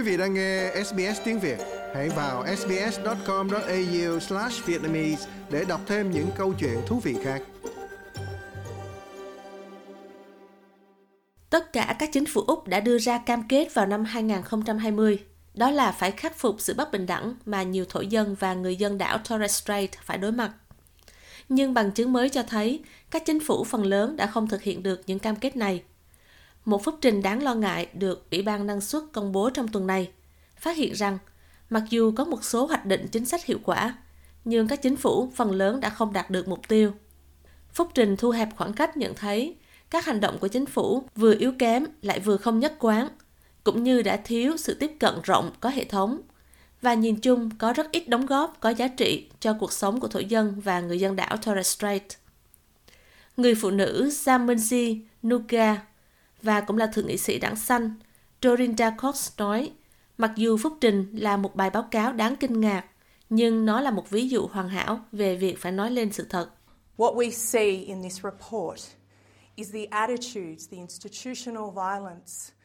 Quý vị đang nghe SBS tiếng Việt, hãy vào sbs.com.au/vietnamese để đọc thêm những câu chuyện thú vị khác. Tất cả các chính phủ Úc đã đưa ra cam kết vào năm 2020, đó là phải khắc phục sự bất bình đẳng mà nhiều thổ dân và người dân đảo Torres Strait phải đối mặt. Nhưng bằng chứng mới cho thấy các chính phủ phần lớn đã không thực hiện được những cam kết này. Một phúc trình đáng lo ngại được Ủy ban năng suất công bố trong tuần này phát hiện rằng mặc dù có một số hoạch định chính sách hiệu quả, nhưng các chính phủ phần lớn đã không đạt được mục tiêu. Phúc trình thu hẹp khoảng cách nhận thấy các hành động của chính phủ vừa yếu kém lại vừa không nhất quán, cũng như đã thiếu sự tiếp cận rộng có hệ thống và nhìn chung có rất ít đóng góp có giá trị cho cuộc sống của thổ dân và người dân đảo Torres Strait. Người phụ nữ Zamunzi Nuga và cũng là thượng nghị sĩ đảng xanh Dorinda Cox nói, mặc dù phúc trình là một bài báo cáo đáng kinh ngạc, nhưng nó là một ví dụ hoàn hảo về việc phải nói lên sự thật. What we see in this report is the attitudes, the institutional violence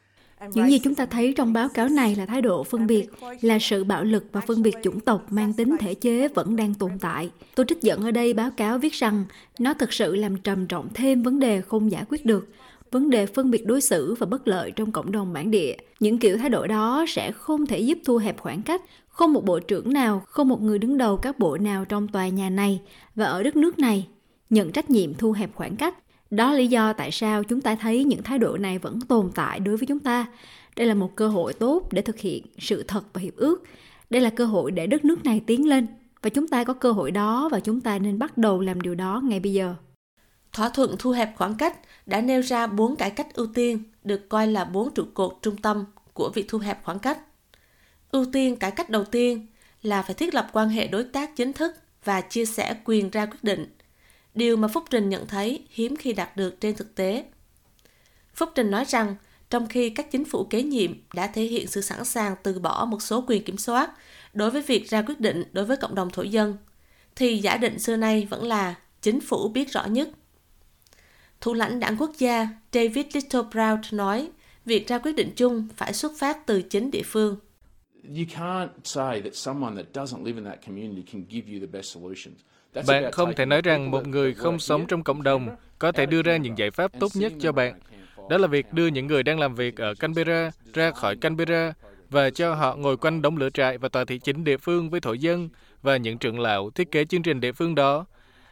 những gì chúng ta thấy trong báo cáo này là thái độ phân biệt, là sự bạo lực và phân biệt chủng tộc mang tính thể chế vẫn đang tồn tại. Tôi trích dẫn ở đây báo cáo viết rằng nó thực sự làm trầm trọng thêm vấn đề không giải quyết được, vấn đề phân biệt đối xử và bất lợi trong cộng đồng bản địa. Những kiểu thái độ đó sẽ không thể giúp thu hẹp khoảng cách, không một bộ trưởng nào, không một người đứng đầu các bộ nào trong tòa nhà này và ở đất nước này nhận trách nhiệm thu hẹp khoảng cách đó là lý do tại sao chúng ta thấy những thái độ này vẫn tồn tại đối với chúng ta. Đây là một cơ hội tốt để thực hiện sự thật và hiệp ước. Đây là cơ hội để đất nước này tiến lên và chúng ta có cơ hội đó và chúng ta nên bắt đầu làm điều đó ngay bây giờ. Thỏa thuận thu hẹp khoảng cách đã nêu ra bốn cải cách ưu tiên được coi là bốn trụ cột trung tâm của việc thu hẹp khoảng cách. Ưu tiên cải cách đầu tiên là phải thiết lập quan hệ đối tác chính thức và chia sẻ quyền ra quyết định điều mà Phúc Trình nhận thấy hiếm khi đạt được trên thực tế. Phúc Trình nói rằng, trong khi các chính phủ kế nhiệm đã thể hiện sự sẵn sàng từ bỏ một số quyền kiểm soát đối với việc ra quyết định đối với cộng đồng thổ dân, thì giả định xưa nay vẫn là chính phủ biết rõ nhất. Thủ lãnh đảng quốc gia David Little Brown nói, việc ra quyết định chung phải xuất phát từ chính địa phương. You can't say that someone that doesn't live in that community can give you the best solutions. Bạn không thể nói rằng một người không sống trong cộng đồng có thể đưa ra những giải pháp tốt nhất cho bạn. Đó là việc đưa những người đang làm việc ở Canberra ra khỏi Canberra và cho họ ngồi quanh đống lửa trại và tòa thị chính địa phương với thổ dân và những trưởng lão thiết kế chương trình địa phương đó.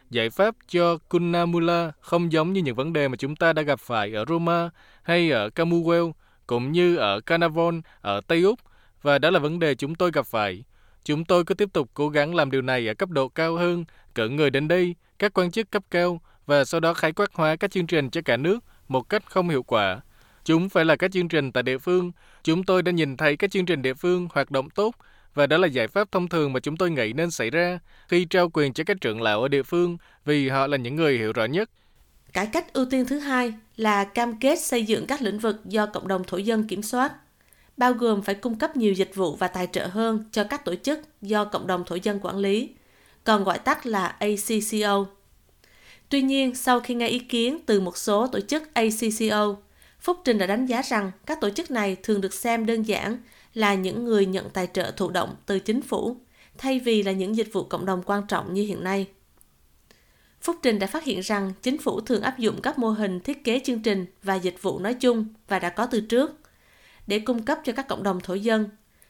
Giải pháp cho Kunamula không giống như những vấn đề mà chúng ta đã gặp phải ở Roma hay ở Camuwell, cũng như ở Carnarvon ở Tây Úc, và đó là vấn đề chúng tôi gặp phải. Chúng tôi cứ tiếp tục cố gắng làm điều này ở cấp độ cao hơn, cử người đến đây, các quan chức cấp cao, và sau đó khái quát hóa các chương trình cho cả nước một cách không hiệu quả. Chúng phải là các chương trình tại địa phương. Chúng tôi đã nhìn thấy các chương trình địa phương hoạt động tốt, và đó là giải pháp thông thường mà chúng tôi nghĩ nên xảy ra khi trao quyền cho các trưởng lão ở địa phương vì họ là những người hiểu rõ nhất. Cải cách ưu tiên thứ hai là cam kết xây dựng các lĩnh vực do cộng đồng thổ dân kiểm soát bao gồm phải cung cấp nhiều dịch vụ và tài trợ hơn cho các tổ chức do cộng đồng thổ dân quản lý, còn gọi tắt là ACCO. Tuy nhiên, sau khi nghe ý kiến từ một số tổ chức ACCO, Phúc Trình đã đánh giá rằng các tổ chức này thường được xem đơn giản là những người nhận tài trợ thụ động từ chính phủ, thay vì là những dịch vụ cộng đồng quan trọng như hiện nay. Phúc Trình đã phát hiện rằng chính phủ thường áp dụng các mô hình thiết kế chương trình và dịch vụ nói chung và đã có từ trước để cung cấp cho các cộng đồng thổ dân,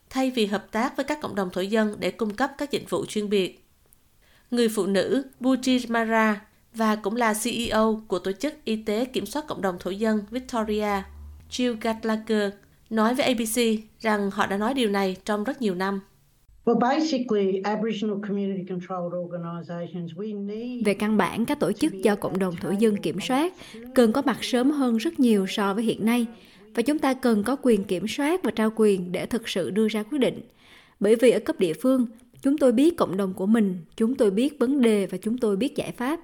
thay vì hợp tác với các cộng đồng thổ dân để cung cấp các dịch vụ chuyên biệt. Người phụ nữ Buji Mara và cũng là CEO của Tổ chức Y tế Kiểm soát Cộng đồng Thổ dân Victoria, Jill Gatlaker, nói với ABC rằng họ đã nói điều này trong rất nhiều năm. Về căn bản, các tổ chức do cộng đồng thổ dân kiểm soát cần có mặt sớm hơn rất nhiều so với hiện nay và chúng ta cần có quyền kiểm soát và trao quyền để thực sự đưa ra quyết định. Bởi vì ở cấp địa phương, chúng tôi biết cộng đồng của mình, chúng tôi biết vấn đề và chúng tôi biết giải pháp.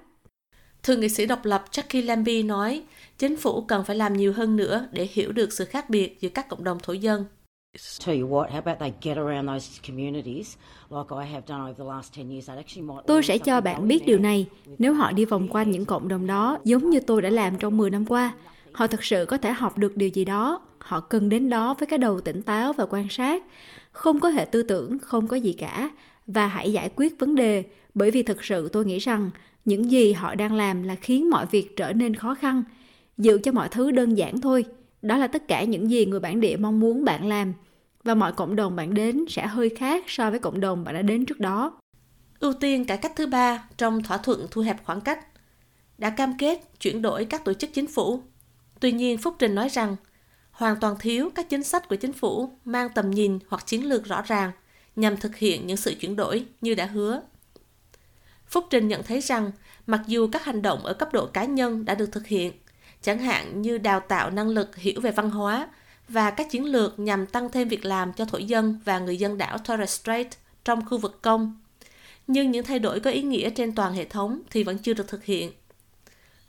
Thượng nghị sĩ độc lập Jackie Lambie nói, chính phủ cần phải làm nhiều hơn nữa để hiểu được sự khác biệt giữa các cộng đồng thổ dân. Tôi sẽ cho bạn biết điều này. nếu họ đi vòng quanh những cộng đồng đó giống như tôi đã làm trong 10 năm qua họ thực sự có thể học được điều gì đó. Họ cần đến đó với cái đầu tỉnh táo và quan sát. Không có hệ tư tưởng không có gì cả. Và hãy giải quyết vấn đề bởi vì thực sự tôi nghĩ rằng những gì họ đang làm là khiến mọi việc trở nên khó khăn, giữ cho mọi thứ đơn giản thôi. Đó là tất cả những gì người bản địa mong muốn bạn làm, và mọi cộng đồng bạn đến sẽ hơi khác so với cộng đồng bạn đã đến trước đó. Ưu tiên cải cách thứ ba trong thỏa thuận thu hẹp khoảng cách. Đã cam kết chuyển đổi các tổ chức chính phủ. Tuy nhiên, phúc trình nói rằng, hoàn toàn thiếu các chính sách của chính phủ mang tầm nhìn hoặc chiến lược rõ ràng nhằm thực hiện những sự chuyển đổi như đã hứa. Phúc Trình nhận thấy rằng, mặc dù các hành động ở cấp độ cá nhân đã được thực hiện, chẳng hạn như đào tạo năng lực hiểu về văn hóa và các chiến lược nhằm tăng thêm việc làm cho thổ dân và người dân đảo Torres Strait trong khu vực công. Nhưng những thay đổi có ý nghĩa trên toàn hệ thống thì vẫn chưa được thực hiện.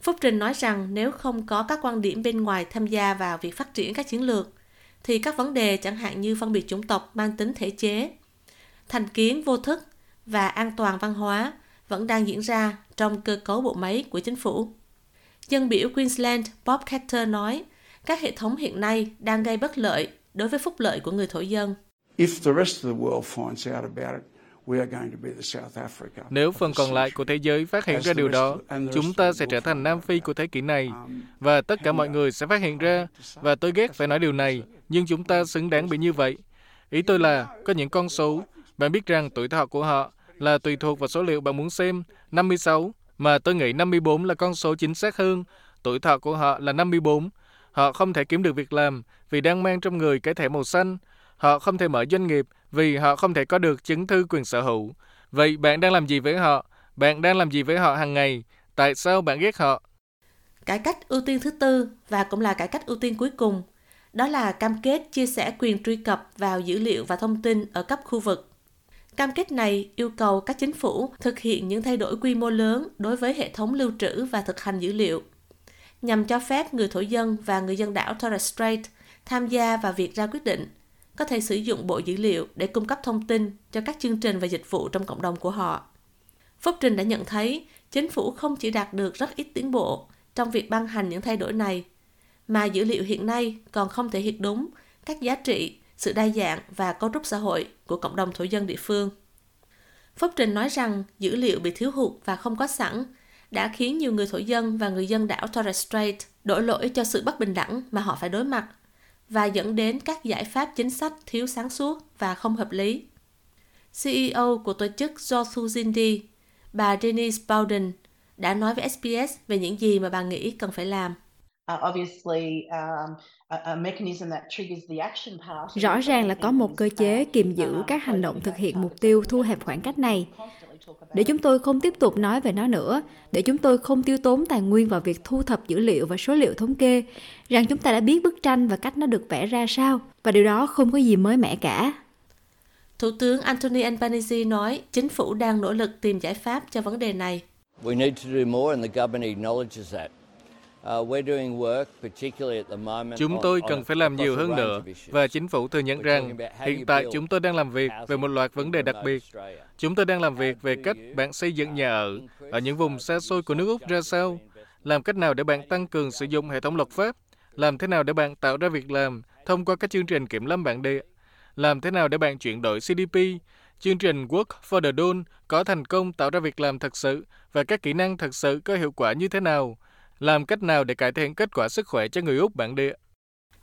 Phúc Trình nói rằng nếu không có các quan điểm bên ngoài tham gia vào việc phát triển các chiến lược, thì các vấn đề chẳng hạn như phân biệt chủng tộc mang tính thể chế, thành kiến vô thức và an toàn văn hóa vẫn đang diễn ra trong cơ cấu bộ máy của chính phủ. Dân biểu Queensland Bob Carter nói, các hệ thống hiện nay đang gây bất lợi đối với phúc lợi của người thổ dân. If the rest of the world finds out about it, nếu phần còn lại của thế giới phát hiện ra điều đó, chúng ta sẽ trở thành Nam Phi của thế kỷ này, um, và tất cả mọi người sẽ phát hiện ra, và tôi ghét phải nói điều này, nhưng chúng ta xứng đáng bị như vậy. Ý tôi là, có những con số, bạn biết rằng tuổi thọ của họ là tùy thuộc vào số liệu bạn muốn xem, 56, mà tôi nghĩ 54 là con số chính xác hơn. Tuổi thọ của họ là 54. Họ không thể kiếm được việc làm vì đang mang trong người cái thẻ màu xanh. Họ không thể mở doanh nghiệp vì họ không thể có được chứng thư quyền sở hữu. Vậy bạn đang làm gì với họ? Bạn đang làm gì với họ hàng ngày? Tại sao bạn ghét họ? Cải cách ưu tiên thứ tư và cũng là cải cách ưu tiên cuối cùng, đó là cam kết chia sẻ quyền truy cập vào dữ liệu và thông tin ở cấp khu vực. Cam kết này yêu cầu các chính phủ thực hiện những thay đổi quy mô lớn đối với hệ thống lưu trữ và thực hành dữ liệu, nhằm cho phép người thổ dân và người dân đảo Torres Strait tham gia vào việc ra quyết định có thể sử dụng bộ dữ liệu để cung cấp thông tin cho các chương trình và dịch vụ trong cộng đồng của họ. Phúc Trình đã nhận thấy chính phủ không chỉ đạt được rất ít tiến bộ trong việc ban hành những thay đổi này, mà dữ liệu hiện nay còn không thể hiện đúng các giá trị, sự đa dạng và cấu trúc xã hội của cộng đồng thổ dân địa phương. Phúc Trình nói rằng dữ liệu bị thiếu hụt và không có sẵn đã khiến nhiều người thổ dân và người dân đảo Torres Strait đổ lỗi cho sự bất bình đẳng mà họ phải đối mặt và dẫn đến các giải pháp chính sách thiếu sáng suốt và không hợp lý. CEO của tổ chức Zothu Zindi, bà Denise Bowden, đã nói với SBS về những gì mà bà nghĩ cần phải làm. Uh, um, Rõ ràng là có một cơ chế kiềm giữ các hành động thực hiện mục tiêu thu hẹp khoảng cách này để chúng tôi không tiếp tục nói về nó nữa, để chúng tôi không tiêu tốn tài nguyên vào việc thu thập dữ liệu và số liệu thống kê, rằng chúng ta đã biết bức tranh và cách nó được vẽ ra sao, và điều đó không có gì mới mẻ cả. Thủ tướng Anthony Albanese nói chính phủ đang nỗ lực tìm giải pháp cho vấn đề này. We need to do more and the government acknowledges that. Chúng tôi cần phải làm nhiều hơn nữa và chính phủ thừa nhận rằng hiện tại chúng tôi đang làm việc về một loạt vấn đề đặc biệt. Chúng tôi đang làm việc về cách bạn xây dựng nhà ở ở những vùng xa xôi của nước Úc ra sao, làm cách nào để bạn tăng cường sử dụng hệ thống luật pháp, làm thế nào để bạn tạo ra việc làm thông qua các chương trình kiểm lâm bản địa, làm thế nào để bạn chuyển đổi GDP, chương trình Work for the Dole có thành công tạo ra việc làm thật sự và các kỹ năng thật sự có hiệu quả như thế nào, làm cách nào để cải thiện kết quả sức khỏe cho người Úc bản địa.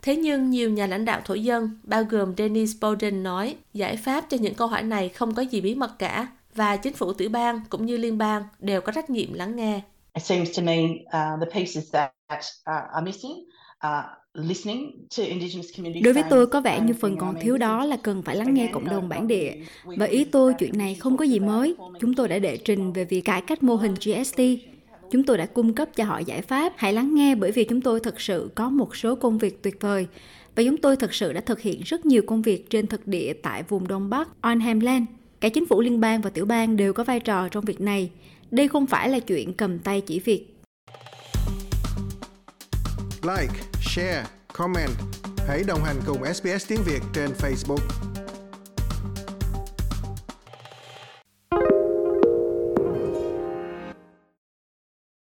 Thế nhưng nhiều nhà lãnh đạo thổ dân, bao gồm Dennis Bowden nói, giải pháp cho những câu hỏi này không có gì bí mật cả và chính phủ tiểu bang cũng như liên bang đều có trách nhiệm lắng nghe. It seems to me uh, the pieces that uh, are missing Đối với tôi có vẻ như phần còn thiếu đó là cần phải lắng nghe cộng đồng bản địa. Và ý tôi chuyện này không có gì mới. Chúng tôi đã đệ trình về việc cải cách mô hình GST Chúng tôi đã cung cấp cho họ giải pháp. Hãy lắng nghe bởi vì chúng tôi thực sự có một số công việc tuyệt vời. Và chúng tôi thực sự đã thực hiện rất nhiều công việc trên thực địa tại vùng Đông Bắc, Arnhem Land. Cả chính phủ liên bang và tiểu bang đều có vai trò trong việc này. Đây không phải là chuyện cầm tay chỉ việc. Like, share, comment. Hãy đồng hành cùng SBS tiếng Việt trên Facebook.